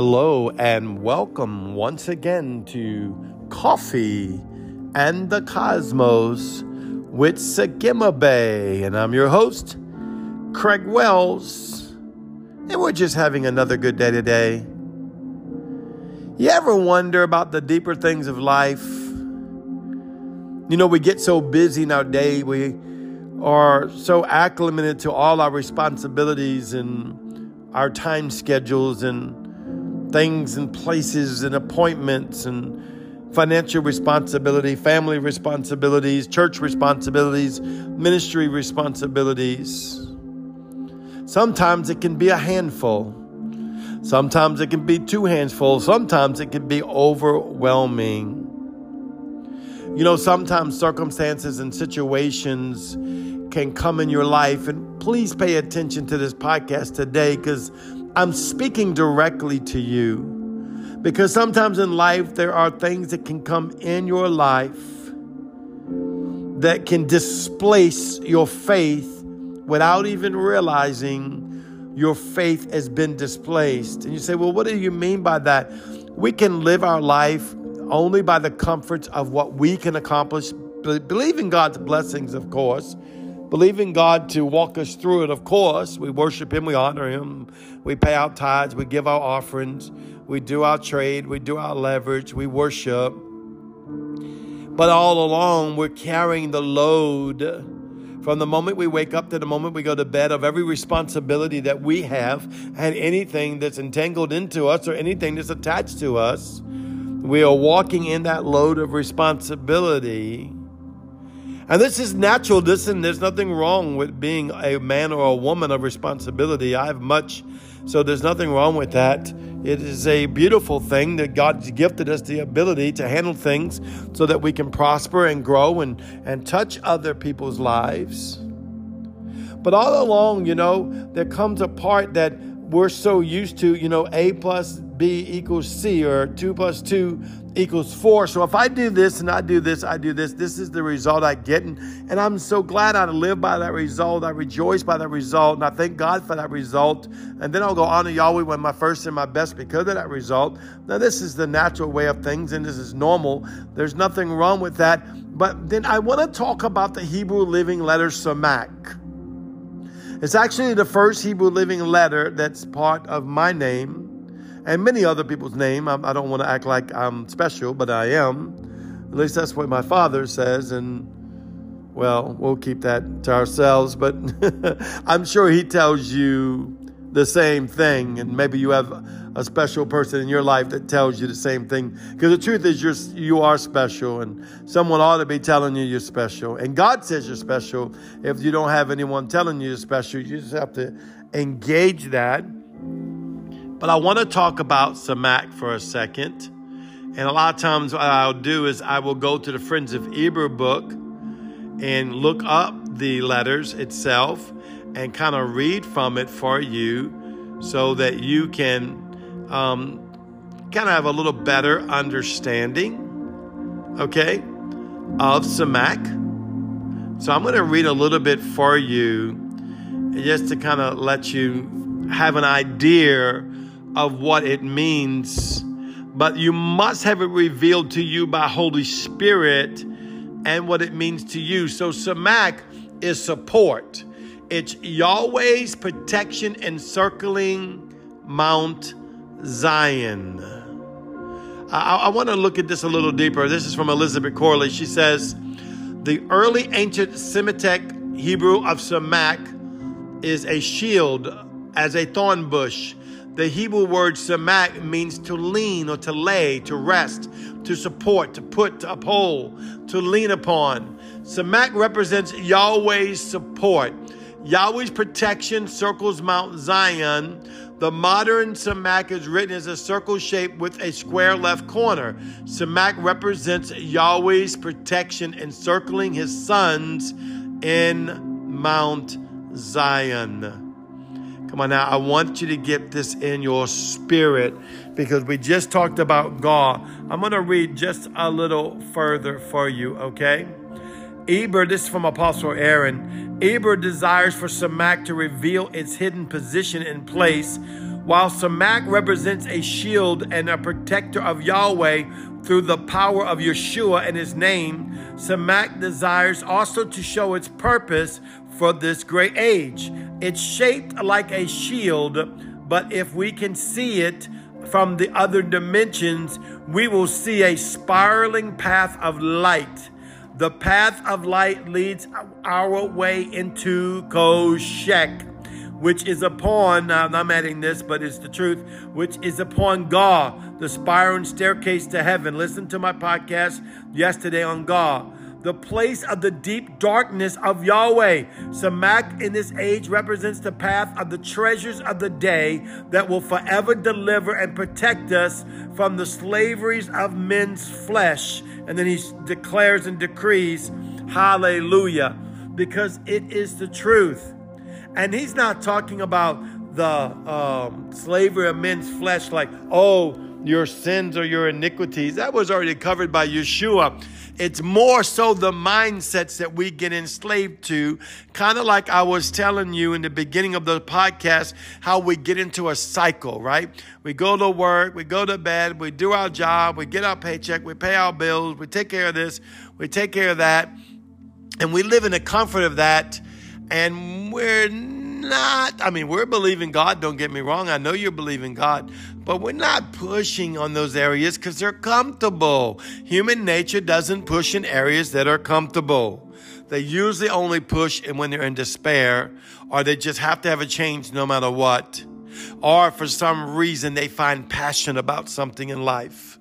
Hello and welcome once again to Coffee and the Cosmos with Sagima Bay. And I'm your host, Craig Wells. And we're just having another good day today. You ever wonder about the deeper things of life? You know, we get so busy in our day, we are so acclimated to all our responsibilities and our time schedules and things and places and appointments and financial responsibility, family responsibilities, church responsibilities, ministry responsibilities. Sometimes it can be a handful. Sometimes it can be two handsful. Sometimes it can be overwhelming. You know, sometimes circumstances and situations can come in your life. And please pay attention to this podcast today because I'm speaking directly to you because sometimes in life there are things that can come in your life that can displace your faith without even realizing your faith has been displaced. And you say, well, what do you mean by that? We can live our life only by the comforts of what we can accomplish, believe in God's blessings, of course believing God to walk us through it, of course. We worship Him, we honor Him, we pay our tithes, we give our offerings, we do our trade, we do our leverage, we worship. But all along, we're carrying the load from the moment we wake up to the moment we go to bed of every responsibility that we have and anything that's entangled into us or anything that's attached to us. We are walking in that load of responsibility and this is natural. And there's nothing wrong with being a man or a woman of responsibility. I have much, so there's nothing wrong with that. It is a beautiful thing that God's gifted us the ability to handle things so that we can prosper and grow and, and touch other people's lives. But all along, you know, there comes a part that we're so used to, you know, A plus B equals C or 2 plus 2 equals 4. So if I do this and I do this, I do this, this is the result I get. And, and I'm so glad I live by that result. I rejoice by that result. And I thank God for that result. And then I'll go honor Yahweh when my first and my best because of that result. Now, this is the natural way of things and this is normal. There's nothing wrong with that. But then I want to talk about the Hebrew living letter Samak. It's actually the first Hebrew living letter that's part of my name and many other people's name. I, I don't want to act like I'm special, but I am. At least that's what my father says. And well, we'll keep that to ourselves. But I'm sure he tells you the same thing. And maybe you have a special person in your life that tells you the same thing. Because the truth is, you're, you are special, and someone ought to be telling you you're special. And God says you're special. If you don't have anyone telling you you're special, you just have to engage that but I want to talk about Samak for a second. And a lot of times, what I'll do is I will go to the Friends of Eber book and look up the letters itself and kind of read from it for you so that you can um, kind of have a little better understanding, okay, of Samak. So I'm going to read a little bit for you just to kind of let you have an idea of what it means, but you must have it revealed to you by Holy Spirit and what it means to you. So Samak is support. It's Yahweh's protection encircling Mount Zion. I, I want to look at this a little deeper. This is from Elizabeth Corley. She says, the early ancient Semitic Hebrew of Samak is a shield as a thorn bush the Hebrew word samak means to lean or to lay, to rest, to support, to put, to uphold, to lean upon. Samak represents Yahweh's support. Yahweh's protection circles Mount Zion. The modern Samak is written as a circle shape with a square left corner. Samak represents Yahweh's protection encircling his sons in Mount Zion. Come on now, I want you to get this in your spirit because we just talked about God. I'm going to read just a little further for you, okay? Eber, this is from Apostle Aaron. Eber desires for Samak to reveal its hidden position and place While Samak represents a shield and a protector of Yahweh through the power of Yeshua and his name, Samak desires also to show its purpose for this great age. It's shaped like a shield, but if we can see it from the other dimensions, we will see a spiraling path of light. The path of light leads our way into Koshek, which is upon, I'm adding this, but it's the truth, which is upon God, the spiraling staircase to heaven. Listen to my podcast yesterday on God the place of the deep darkness of Yahweh. Samak in this age represents the path of the treasures of the day that will forever deliver and protect us from the slaveries of men's flesh. And then he declares and decrees, Hallelujah, because it is the truth. And he's not talking about the um, slavery of men's flesh, like, oh, your sins or your iniquities. That was already covered by Yeshua. It's more so the mindsets that we get enslaved to, kind of like I was telling you in the beginning of the podcast, how we get into a cycle, right? We go to work, we go to bed, we do our job, we get our paycheck, we pay our bills, we take care of this, we take care of that, and we live in the comfort of that, and we're not, I mean, we're believing God, don't get me wrong. I know you're believing God, but we're not pushing on those areas because they're comfortable. Human nature doesn't push in areas that are comfortable. They usually only push when they're in despair or they just have to have a change no matter what. Or for some reason they find passion about something in life.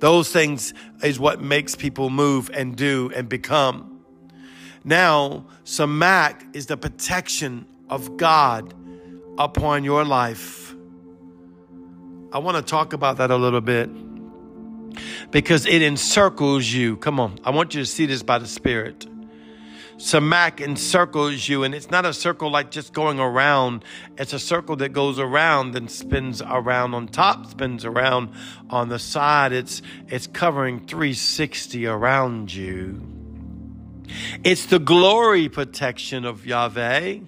Those things is what makes people move and do and become. Now, Samak is the protection of God upon your life. I want to talk about that a little bit because it encircles you. Come on, I want you to see this by the Spirit. Samak encircles you, and it's not a circle like just going around. It's a circle that goes around and spins around on top, spins around on the side. It's it's covering 360 around you. It's the glory protection of Yahweh.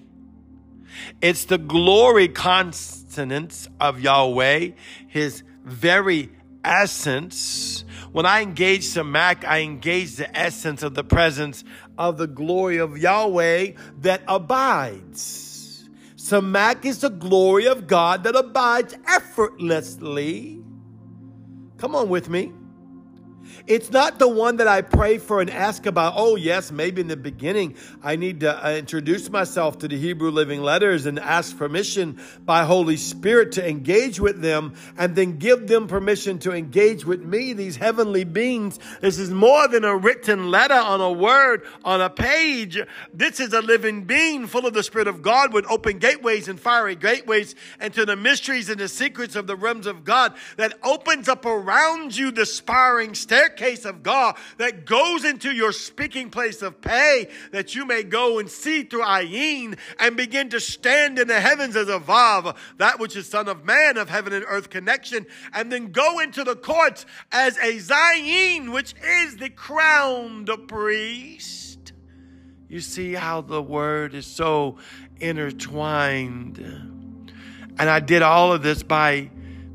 It's the glory consonance of Yahweh, his very essence. When I engage Samak, I engage the essence of the presence of the glory of Yahweh that abides. Samak is the glory of God that abides effortlessly. Come on with me. It's not the one that I pray for and ask about, oh, yes, maybe in the beginning I need to uh, introduce myself to the Hebrew Living Letters and ask permission by Holy Spirit to engage with them and then give them permission to engage with me, these heavenly beings. This is more than a written letter on a word on a page. This is a living being full of the Spirit of God with open gateways and fiery gateways into the mysteries and the secrets of the realms of God that opens up around you the sparring staircase staircase of God that goes into your speaking place of Pey, that you may go and see through Ayin and begin to stand in the heavens as a Vav, that which is Son of Man of heaven and earth connection, and then go into the courts as a Zayin, which is the crowned priest. You see how the word is so intertwined. And I did all of this by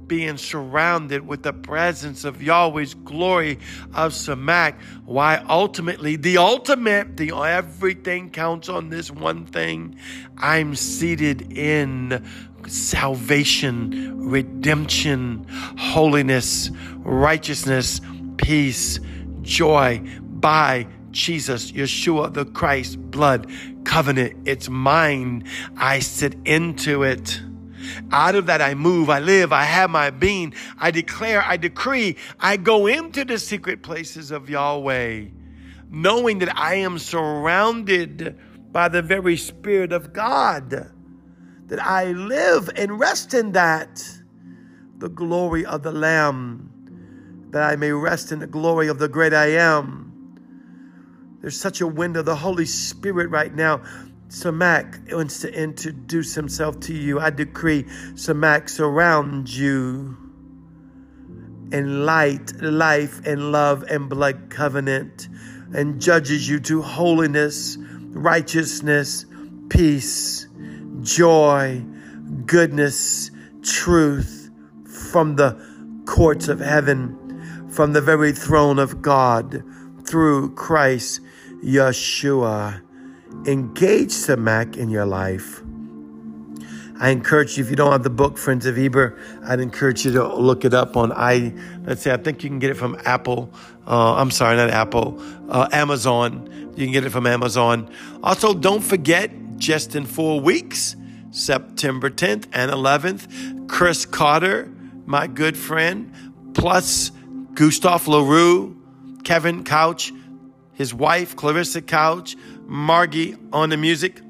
being surrounded with the presence of Yahweh's glory of Samak. Why ultimately, the ultimate, the everything counts on this one thing. I'm seated in salvation, redemption, holiness, righteousness, peace, joy by Jesus, Yeshua, the Christ, blood, covenant. It's mine. I sit into it. Out of that I move, I live, I have my being. I declare, I decree, I go into the secret places of Yahweh, knowing that I am surrounded by the very Spirit of God, that I live and rest in that, the glory of the Lamb, that I may rest in the glory of the great I am. There's such a wind of the Holy Spirit right now Samak wants to introduce himself to you. I decree Samak surrounds you in light, life, and love and blood covenant and judges you to holiness, righteousness, peace, joy, goodness, truth from the courts of heaven, from the very throne of God through Christ Yeshua. Engage Samak in your life. I encourage you, if you don't have the book, Friends of Eber, I'd encourage you to look it up on I. Let's say I think you can get it from Apple. Uh, I'm sorry, not Apple. Uh, Amazon. You can get it from Amazon. Also, don't forget, just in four weeks, September 10th and 11th, Chris Carter, my good friend, plus Gustav LaRue, Kevin Couch, his wife, Clarissa Couch, Margie on the music,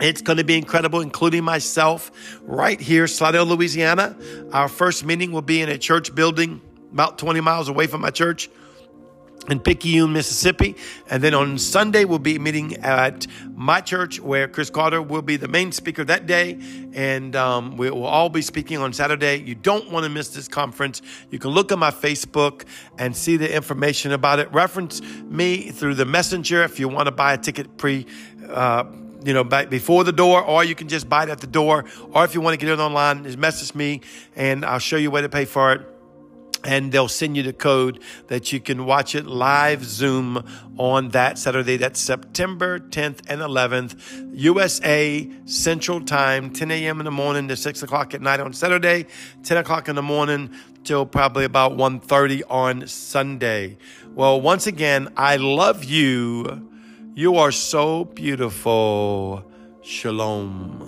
it's going to be incredible, including myself right here, Slidell, Louisiana. Our first meeting will be in a church building about 20 miles away from my church in Picayune, Mississippi. And then on Sunday, we'll be meeting at my church where Chris Carter will be the main speaker that day. And um, we will all be speaking on Saturday. You don't want to miss this conference. You can look at my Facebook and see the information about it. Reference me through the messenger if you want to buy a ticket pre. Uh, you know, before the door, or you can just buy it at the door. Or if you want to get it online, just message me and I'll show you where to pay for it. And they'll send you the code that you can watch it live Zoom on that Saturday. That's September 10th and 11th, USA Central Time, 10 a.m. in the morning to 6 o'clock at night on Saturday, 10 o'clock in the morning till probably about 1.30 on Sunday. Well, once again, I love you. You are so beautiful. Shalom.